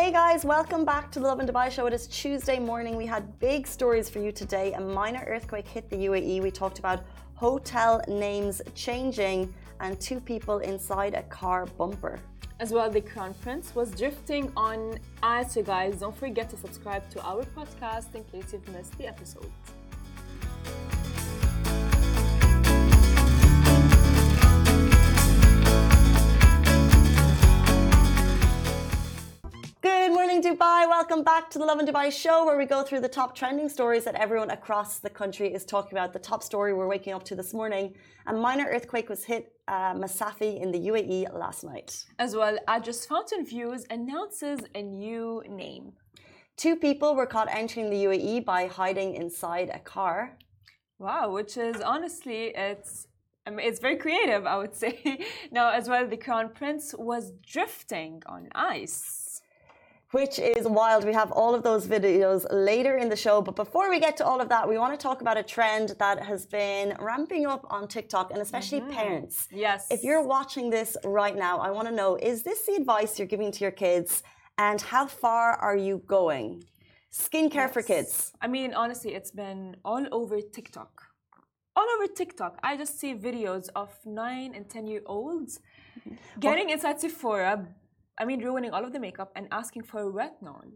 Hey guys, welcome back to the Lovin Dubai show. It is Tuesday morning. We had big stories for you today. A minor earthquake hit the UAE. We talked about hotel names changing and two people inside a car bumper. As well, the Crown Prince was drifting on ice. So, guys, don't forget to subscribe to our podcast in case you've missed the episode. Morning, Dubai. Welcome back to the Lovin Dubai show, where we go through the top trending stories that everyone across the country is talking about. The top story we're waking up to this morning: a minor earthquake was hit uh, Masafi in the UAE last night. As well, Address Fountain Views announces a new name. Two people were caught entering the UAE by hiding inside a car. Wow, which is honestly, it's I mean, it's very creative, I would say. now, as well, the Crown Prince was drifting on ice which is wild. We have all of those videos later in the show. But before we get to all of that, we want to talk about a trend that has been ramping up on TikTok and especially mm-hmm. parents. Yes. If you're watching this right now, I want to know is this the advice you're giving to your kids and how far are you going? Skincare yes. for kids. I mean, honestly, it's been all over TikTok. All over TikTok. I just see videos of nine and 10 year olds getting inside Sephora, I mean, ruining all of the makeup and asking for a retinol.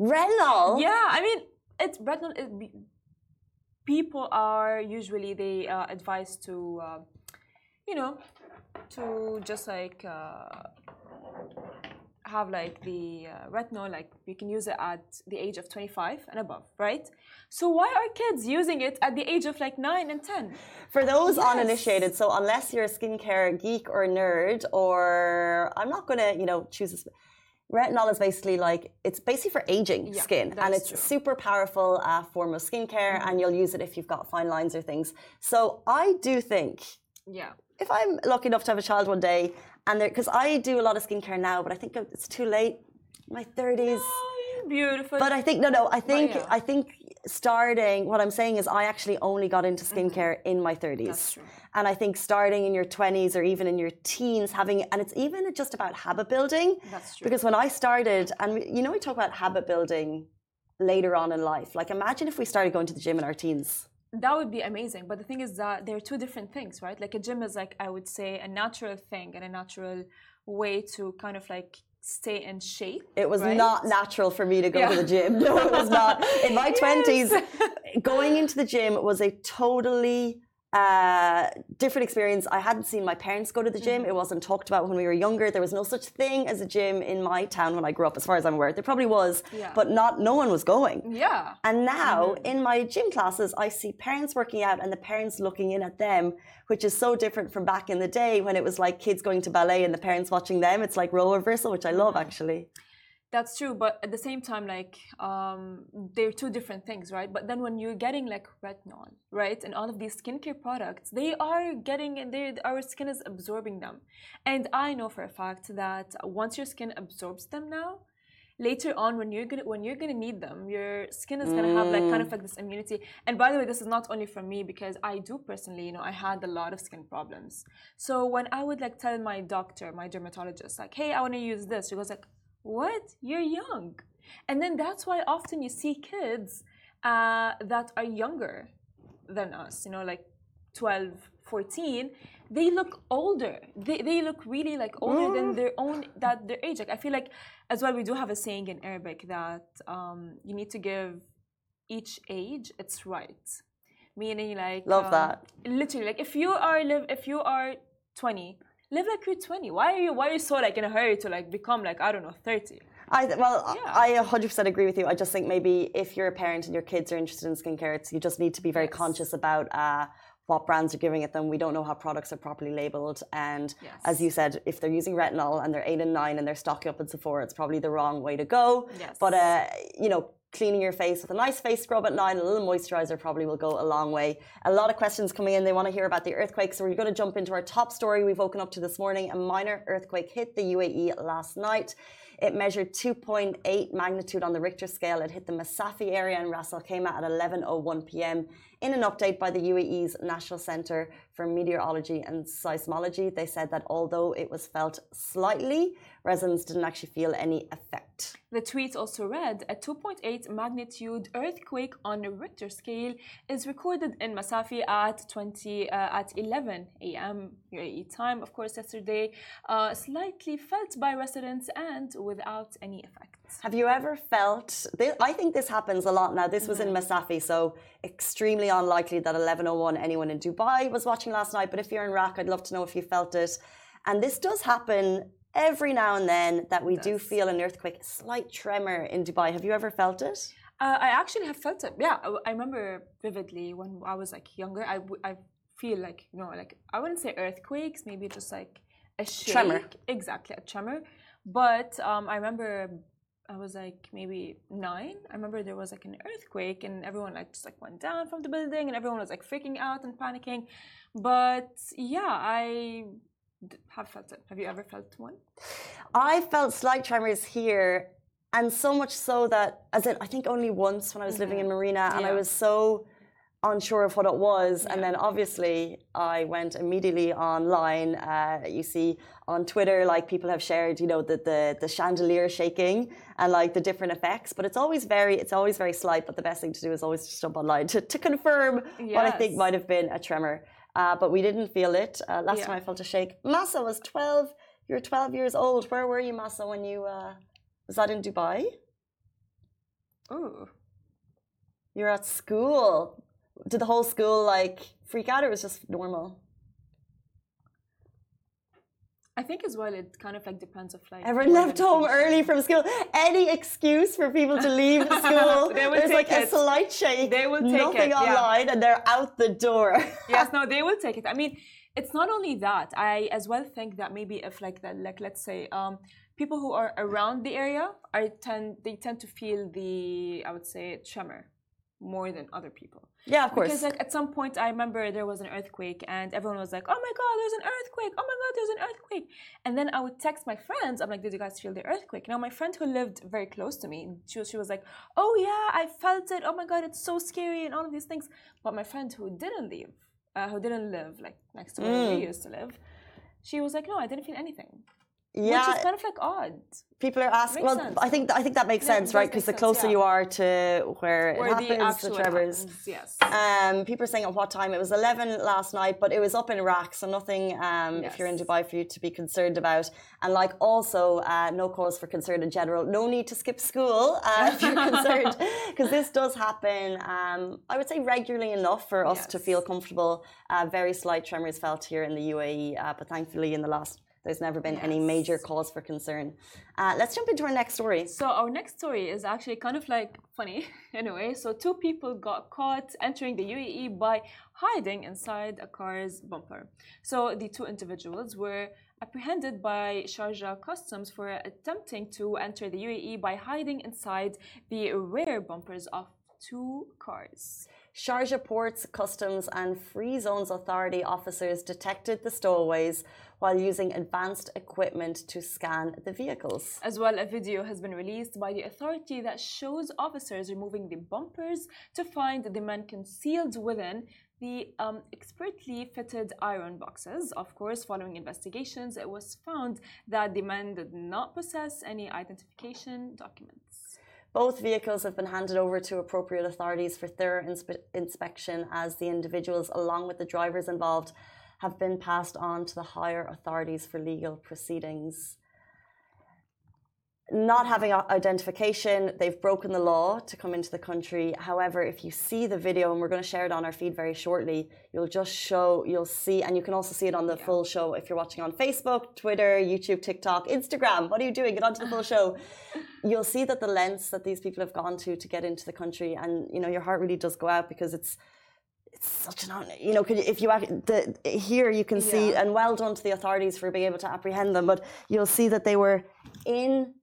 Retinol? Yeah, I mean, it's retinol. It, people are usually they uh, advised to, uh, you know, to just like uh, have like the uh, retinol, like you can use it at the age of 25 and above, right? So why are kids using it at the age of like 9 and 10? For those yes. uninitiated, so unless you're a skincare geek or nerd, or I'm not to, you know, choose a retinol is basically like it's basically for aging yeah, skin and it's true. super powerful uh, form of skincare mm-hmm. and you'll use it if you've got fine lines or things so i do think yeah if i'm lucky enough to have a child one day and because I do a lot of skincare now, but I think it's too late. My thirties. Oh, beautiful. But I think no, no. I think yeah. I think starting. What I'm saying is, I actually only got into mm-hmm. skincare mm-hmm. in my 30s, and I think starting in your 20s or even in your teens, having and it's even just about habit building. That's true. Because when I started, and you know, we talk about habit building later on in life. Like, imagine if we started going to the gym in our teens that would be amazing but the thing is that they're two different things right like a gym is like i would say a natural thing and a natural way to kind of like stay in shape it was right? not natural for me to go yeah. to the gym no it was not in my yes. 20s going into the gym was a totally uh, different experience. I hadn't seen my parents go to the gym. Mm-hmm. It wasn't talked about when we were younger. There was no such thing as a gym in my town when I grew up, as far as I'm aware. There probably was, yeah. but not. No one was going. Yeah. And now mm-hmm. in my gym classes, I see parents working out and the parents looking in at them, which is so different from back in the day when it was like kids going to ballet and the parents watching them. It's like role reversal, which I love mm-hmm. actually. That's true, but at the same time, like um, they're two different things, right? But then when you're getting like retinol, right, and all of these skincare products, they are getting and they our skin is absorbing them, and I know for a fact that once your skin absorbs them now, later on when you're gonna when you're gonna need them, your skin is gonna mm. have like kind of like this immunity. And by the way, this is not only from me because I do personally, you know, I had a lot of skin problems. So when I would like tell my doctor, my dermatologist, like, hey, I want to use this, she goes like what? You're young. And then that's why often you see kids uh, that are younger than us, you know, like 12, 14, they look older. They, they look really like older than their own that their age. Like I feel like as well we do have a saying in Arabic that um, you need to give each age its right. Meaning like Love um, that. Literally like if you are live if you are 20 live like you're 20 why are you why are you so like in a hurry to like become like i don't know 30 I well, yeah. I 100% agree with you. I just think maybe if you're a parent and your kids are interested in skincare, it's, you just need to be very yes. conscious about uh, what brands are giving it them. We don't know how products are properly labeled, and yes. as you said, if they're using retinol and they're eight and nine and they're stocking up in Sephora, it's probably the wrong way to go. Yes. But uh, you know, cleaning your face with a nice face scrub at night, a little moisturizer probably will go a long way. A lot of questions coming in. They want to hear about the earthquake. So we're going to jump into our top story we've woken up to this morning. A minor earthquake hit the UAE last night. It measured 2.8 magnitude on the Richter scale. It hit the Masafi area in Ras Al Khaimah at 11:01 p.m. In an update by the UAE's National Centre for Meteorology and Seismology, they said that although it was felt slightly, residents didn't actually feel any effect. The tweet also read A 2.8 magnitude earthquake on a Richter scale is recorded in Masafi at 20 uh, at 11 a.m. UAE time. Of course, yesterday, uh, slightly felt by residents and without any effect. Have you ever felt? This, I think this happens a lot now. This was in Masafi, so extremely unlikely that 11:01 anyone in Dubai was watching last night. But if you're in RAK, I'd love to know if you felt it. And this does happen every now and then that we do feel an earthquake, slight tremor in Dubai. Have you ever felt it? Uh, I actually have felt it. Yeah, I, I remember vividly when I was like younger. I, I feel like you know, like I wouldn't say earthquakes, maybe just like a shake. Tremor. Exactly, a tremor. But um, I remember I was like maybe nine. I remember there was like an earthquake and everyone like just like went down from the building and everyone was like freaking out and panicking. But yeah, I have felt it. Have you ever felt one? I felt slight tremors here, and so much so that, as in, I think only once when I was living mm-hmm. in Marina, and I was so unsure of what it was. And then obviously, I went immediately online. Uh, you see on Twitter, like people have shared, you know, the, the the chandelier shaking and like the different effects. But it's always very, it's always very slight. But the best thing to do is always just jump online to, to confirm what I think might have been a tremor. Uh, but we didn't feel it. Uh, last Yeah. time I felt a shake. Massa was 12. You're 12 years old. Where were you, Massa, when you, uh, was that in Dubai? Ooh. You're at school. Did the whole school like freak out or was it just normal? I think as well it kind of like depends of like Everyone left home early from school. Any excuse for people to leave school. They will There's like take a slight shake. They will take nothing it, yeah. online and they're out the door. yes, no, they will take it. I mean, it's not only that. I as well think that maybe if like that, like let's say, um, people who are around the area are tend they tend to feel the I would say tremor more than other people. Yeah, of course. Because like at some point I remember there was an earthquake and everyone was like, "Oh my god, there's an earthquake! Oh my god, there's an earthquake!" And then I would text my friends. I'm like, "Did you guys feel the earthquake?" Now my friend who lived very close to me, she was, she was like, "Oh yeah, I felt it. Oh my god, it's so scary and all of these things." But my friend who didn't leave, uh, who didn't live like next to where we used to live, she was like, "No, I didn't feel anything." Yeah, Which is kind of like odd. people are asking. Well, sense. I think I think that makes Yeah, sense, right? Because the sense, closer yeah. you are to where, Where it happens, the tremors. happens, Yes. Um, people are saying at what time? It was 11 last night, but it was up in RAK, so nothing um, if you're in Dubai for you to be concerned about. And like also, uh, no cause for concern in general. No need to skip school uh, if you're concerned, because this does happen. Um, I would say regularly enough for us to feel comfortable. Uh, very slight tremors felt here in the UAE, uh, but thankfully in the last. There's never been any major cause for concern. Uh, let's jump into our next story. So our next story is actually kind of like funny in a way. So two people got caught entering the UAE by hiding inside a car's bumper. So the two individuals were apprehended by Sharjah customs for attempting to enter the UAE by hiding inside the rear bumpers of two cars. Sharjah Ports, Customs and Free Zones Authority officers detected the stowaways while using advanced equipment to scan the vehicles. As well, a video has been released by the authority that shows officers removing the bumpers to find the men concealed within the um, expertly fitted iron boxes. Of course, following investigations, it was found that the men did not possess any identification documents. Both vehicles have been handed over to appropriate authorities for thorough inspe- inspection as the individuals, along with the drivers involved, have been passed on to the higher authorities for legal proceedings. Not having identification, they've broken the law to come into the country. However, if you see the video, and we're going to share it on our feed very shortly, you'll just show, you'll see, and you can also see it on the full show if you're watching on Facebook, Twitter, YouTube, TikTok, Instagram. What are you doing? Get onto the full show. You'll see that the lengths that these people have gone to to get into the country, and you know, your heart really does go out because it's it's such an honor. You know, could if you act- the, here you can see, Yeah. and well done to the authorities for being able to apprehend them. But you'll see that they were in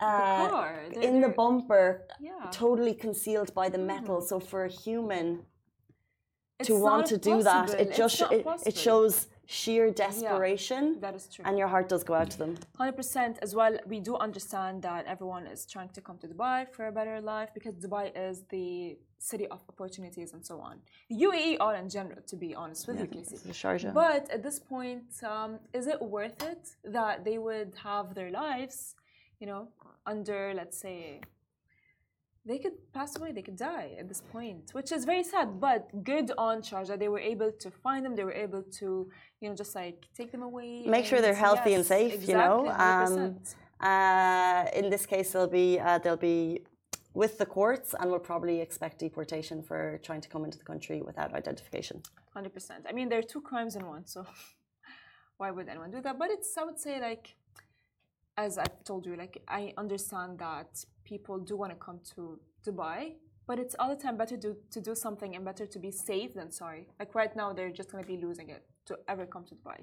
uh, car, they're- in the they're- bumper, Yeah. totally concealed by the metal. So for a human It's to want to do that, possible. it just It's not it, it shows sheer desperation. That is true. And your heart does go out to them. 100% as well. We do understand that everyone is trying to come to Dubai for a better life because Dubai is the city of opportunities and so on. The UAE all in general, to be honest with you, Casey. But at this point, um, is it worth it that they would have their lives, you know, under, let's say, they could pass away, they could die at this point, which is very sad. But good on Sharjah, they were able to find them. They were able to, you know, just like take them away. Make sure they're healthy and safe. Exactly, you know. 100%. uh, in this case, they'll be uh, they'll be with the courts and will probably expect deportation for trying to come into the country without identification. Hundred percent. I mean, there are two crimes in one, so why would anyone do that? But it's I would say like, as I've told you, like I understand that people do want to come to Dubai, but it's all the time better to to do something and better to be safe than sorry. Like right now, they're just gonna be losing it to ever come to Dubai.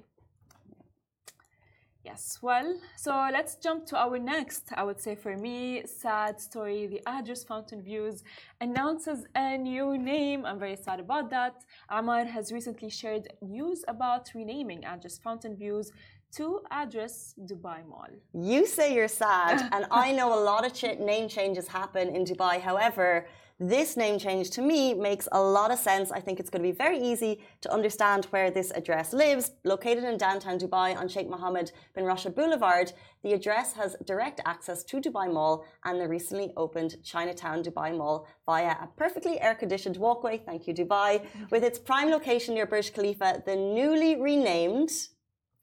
Yes, well, so let's jump to our next, I would say for me, sad story. The address Fountain Views announces a new name. I'm very sad about that. Emaar has recently shared news about renaming address Fountain Views to address Dubai Mall. You say you're sad, and I know a lot of ch- name changes happen in Dubai. However, this name change to me makes a lot of sense. I think it's going to be very easy to understand where this address lives. Located in downtown Dubai on Sheikh Mohammed bin Rashid Boulevard, the address has direct access to Dubai Mall and the recently opened Chinatown Dubai Mall via a perfectly air conditioned walkway. Thank you, Dubai. With its prime location near Burj Khalifa, the newly renamed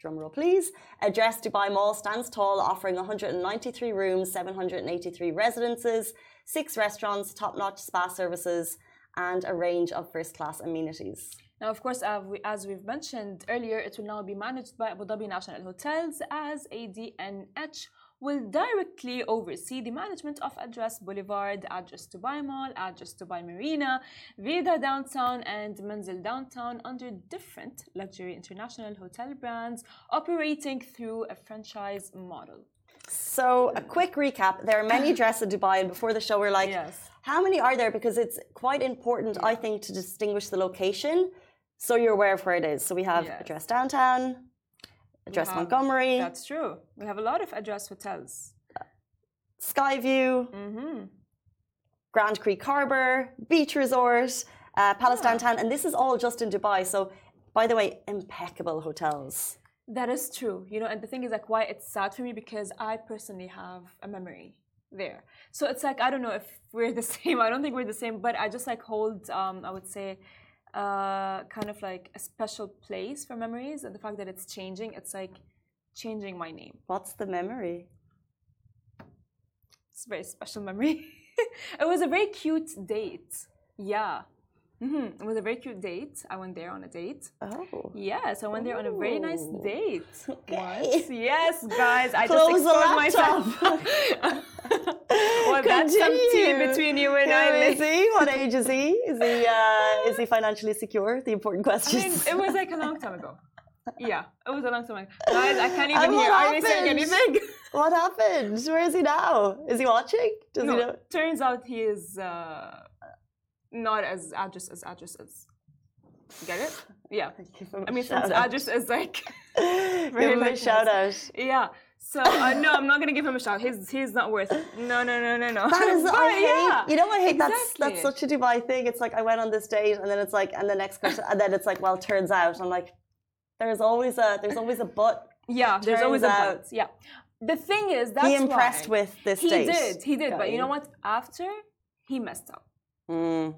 drumroll please, address Dubai Mall stands tall, offering 193 rooms, 783 residences, six restaurants, top notch spa services, and a range of first class amenities. Now, of course, uh, we, as we've mentioned earlier, it will now be managed by Abu Dhabi National Hotels as ADNH will directly oversee the management of Address Boulevard, Address Dubai Mall, Address Dubai Marina, Vida Downtown, and Manzil Downtown under different luxury international hotel brands operating through a franchise model. So, a quick recap there are many addresses in Dubai, and before the show, we're like, Yes. how many are there? Because it's quite important, I think, to distinguish the location so you're aware of where it is. So, we have Yes. address downtown, address have- Montgomerie, That's true. We have a lot of Address hotels. Skyview, hmm Grand Creek Harbour, Beach Resort, uh, Palace Yeah. Downtown, and this is all just in Dubai. So, by the way, impeccable hotels. That is true. You know, and the thing is like why it's sad for me because I personally have a memory there. So it's like I don't know if we're the same. I don't think we're the same, but I just like hold um I would say uh kind of like a special place for memories and the fact that it's changing, it's like changing my name. What's the memory? It's a very special memory. it was a very cute date. Yeah. Hmm It was a very cute date. I went there on a date. Oh. Yes, I went there on a very nice date. Okay. Once. Yes, guys, I Close just the exposed myself. well, that's some tea between you and Yeah, I. is he? What age is he? Is he uh, is he financially secure? The important I questions. mean, it was like a long time ago. Yeah, it was a long time ago. Guys, I can't even And hear. Are they saying anything? what happened? Where is he now? Is he watching? Does he no, know? turns out he is uh, not as address as address as. Get it? Yeah. Give I mean, since out. address is like. Give him a shout out. Yeah. So uh, no, I'm not gonna give him a shout. He's he's not worth it. No, no, no, no, no. That is, But I hate. yeah, you know, what I hate that's exactly. that's such a Dubai thing. It's like I went on this date, and then it's like, and the next question, and then it's like, well, turns out. I'm like, there's always a there's always a but. Yeah, there's always a but. Yeah. The thing is, that's he impressed why. with this He date. did, he did. Got but you know what? After he messed up. Mm.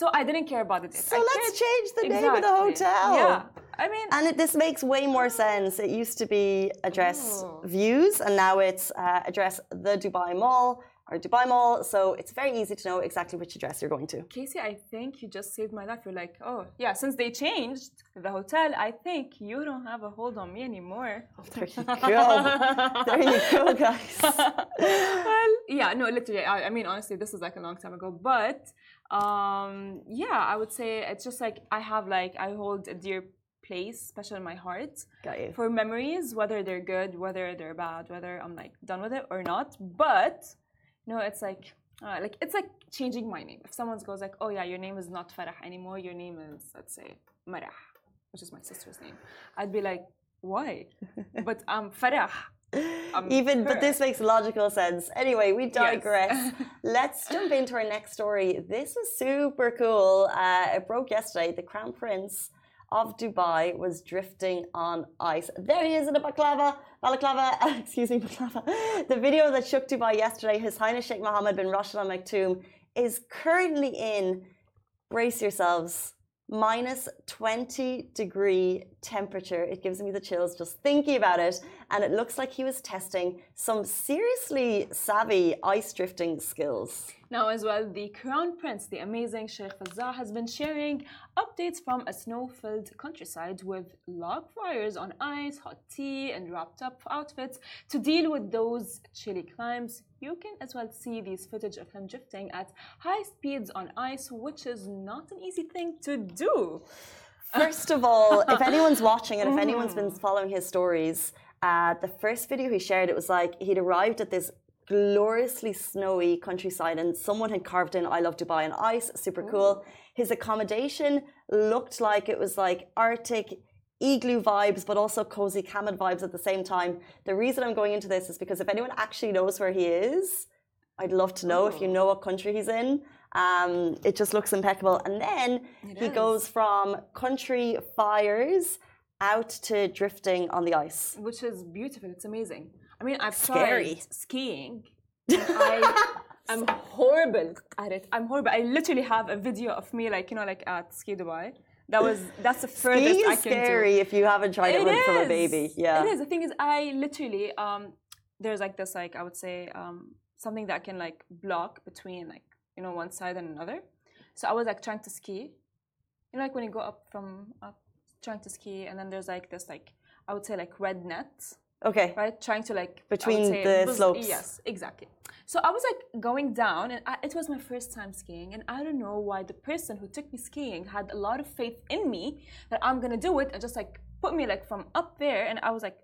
So I didn't care about the date. So I let's cared- change the name of the hotel. Yeah. I mean, And it, this makes way more sense. It used to be address Oh. views, and now it's uh, address the Dubai Mall or Dubai Mall. So it's very easy to know exactly which address you're going to. Casey, I think you just saved my life. You're like, oh, yeah, since they changed the hotel, I think you don't have a hold on me anymore. There you go. there you go, guys. well, yeah, no, literally. I, I mean, honestly, this is like a long time ago. But um, yeah, I would say it's just like I have like I hold a dear place, special in my heart, for memories, whether they're good, whether they're bad, whether I'm like done with it or not. But no, it's like. Uh, like it's like changing my name. If someone goes like, "Oh yeah, your name is not Farah anymore. Your name is let's say Marah," which is my sister's name, I'd be like, why? but I'm Farah. I'm Even, but this makes logical sense. Anyway, we digress. Yes. Let's jump into our next story. This was super cool. Uh, it broke yesterday. The Crown Prince of Dubai was drifting on ice. There he is in a baklava. Balaclava, excuse me, baklava. The video that shook Dubai yesterday, His Highness Sheikh Mohammed bin Rashid Al Maktoum, is currently in, brace yourselves, minus 20 degree temperature. It gives me the chills just thinking about it. And it looks like he was testing some seriously savvy ice drifting skills. Now, as well, the Crown Prince, the amazing Sheikh Fazza, has been sharing updates from a snow filled countryside with log fires on ice, hot tea, and wrapped up outfits to deal with those chilly climbs. You can as well see these footage of him drifting at high speeds on ice, which is not an easy thing to do. First of all, if anyone's watching and if anyone's been mm. following his stories, uh, the first video he shared, it was like he'd arrived at this gloriously snowy countryside and someone had carved in I love Dubai on ice, super cool. His accommodation looked like it was like Arctic igloo vibes, but also cozy camel vibes at the same time. The reason I'm going into this is because if anyone actually knows where he is, I'd love to know if you know what country he's in. Um, it just looks impeccable. And then he is. goes from country fires out to drifting on the ice. which is beautiful. It's amazing. I mean, I've Scary. tried skiing. I am horrible at it. I'm horrible. I literally have a video of me, like you know, like at Ski Dubai. That was that's the furthest Skiing I is can scary if you haven't tried it, do. with from a baby. Yeah. it is. The thing is, I literally um, there's like this, like I would say, um, something that can like block between like you know one side and another. So I was like trying to ski. You know, like when you go up from up, trying to ski, and then there's like this, like I would say, like red net Okay. right? Trying to like Between say, the bus- slopes. Yes, exactly. So I was like going down, and I, it was my first time skiing, and I don't know why the person who took me skiing had a lot of faith in me that I'm gonna do it, and just like put me like from up there, and I was like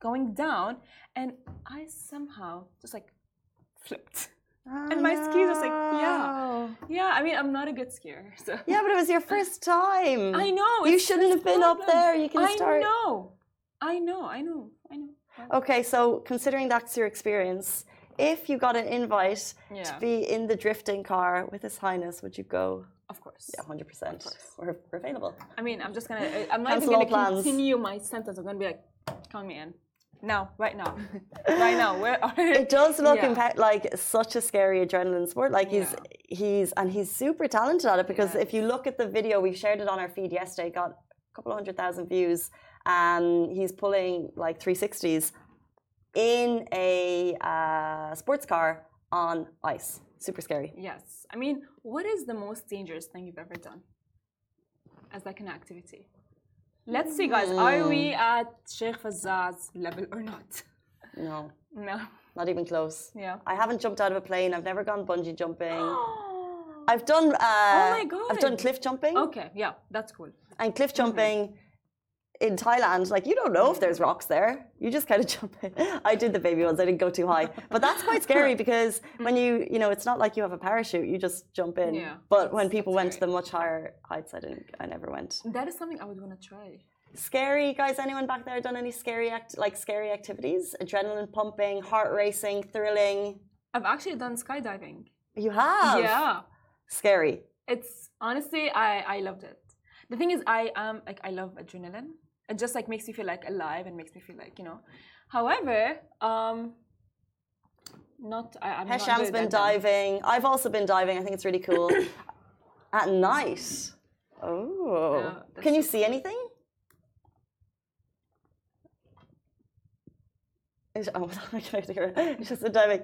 going down, and I somehow just like flipped. And my skis was like, yeah. Oh. Yeah, I mean I'm not a good skier, so Yeah, but it was your first time. I know You shouldn't have been up there. You can I start. know, I know, I know, I know. Okay, so considering that's your experience, if you got an invite Yeah. to be in the drifting car with His Highness, would you go? Of course. Yeah, hundred percent. We're, we're available. I mean, I'm just gonna. I'm not Cancel even gonna plans. continue my sentence. I'm gonna be like, count me in. Now, right now, right now. Where are? It does look Yeah. impe- like such a scary adrenaline sport. Like he's he's and he's super talented at it because if you look at the video, we shared it on our feed yesterday, got a couple of hundred thousand views, and he's pulling like 360s in a uh, sports car on ice. Super scary. Yes. I mean, what is the most dangerous thing you've ever done as like an activity? Let's see, guys. Are we Hmm. at Sheikh Fazza's level or not? No, No. not even close. Yeah. I haven't jumped out of a plane. I've never gone bungee jumping. I've done. Uh, Oh my God. I've done cliff jumping. okay. Yeah, that's cool. And cliff jumping in Thailand, like you don't know if there's rocks there. You just kind of jump in. I did the baby ones. I didn't go too high, but that's quite scary because when you, you know, it's not like you have a parachute. You just jump in. Yeah, But when people went to the much higher heights, I didn't. I never went. That is something I would want to try. Scary guys. Anyone back there done any scary act like scary activities? Adrenaline pumping, heart racing, thrilling. I've actually done skydiving. You have. Yeah. Scary. it's honestly I I loved it. The thing is I am like I love adrenaline. It just like makes me feel like alive and makes me feel like you know. However, um, not I, not Hesham's been diving. I've also been diving. I think it's really cool. At night. Oh. Can you see anything? Is- Oh, I hear it. It's just a diving.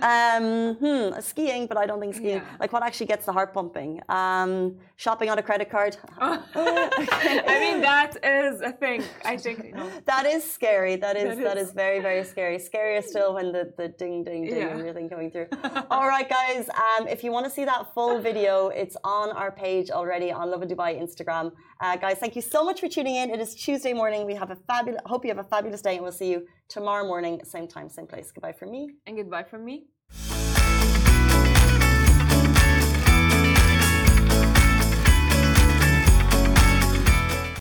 Um, hmm, skiing, but I don't think skiing. Yeah. Like what actually gets the heart pumping? Um, shopping on a credit card. I mean that is a thing. I think. That is scary. That is That that is. is very very scary. Scarier still when the the ding ding ding Yeah. everything coming through. All right, guys. Um, if you want to see that full video, it's on our page already on Lovin Dubai Instagram. Uh, guys, thank you so much for tuning in. It is Tuesday morning. We have a fabulous. Hope you have a fabulous day, and we'll see you tomorrow morning, same time, same place. Goodbye from me. And goodbye from me.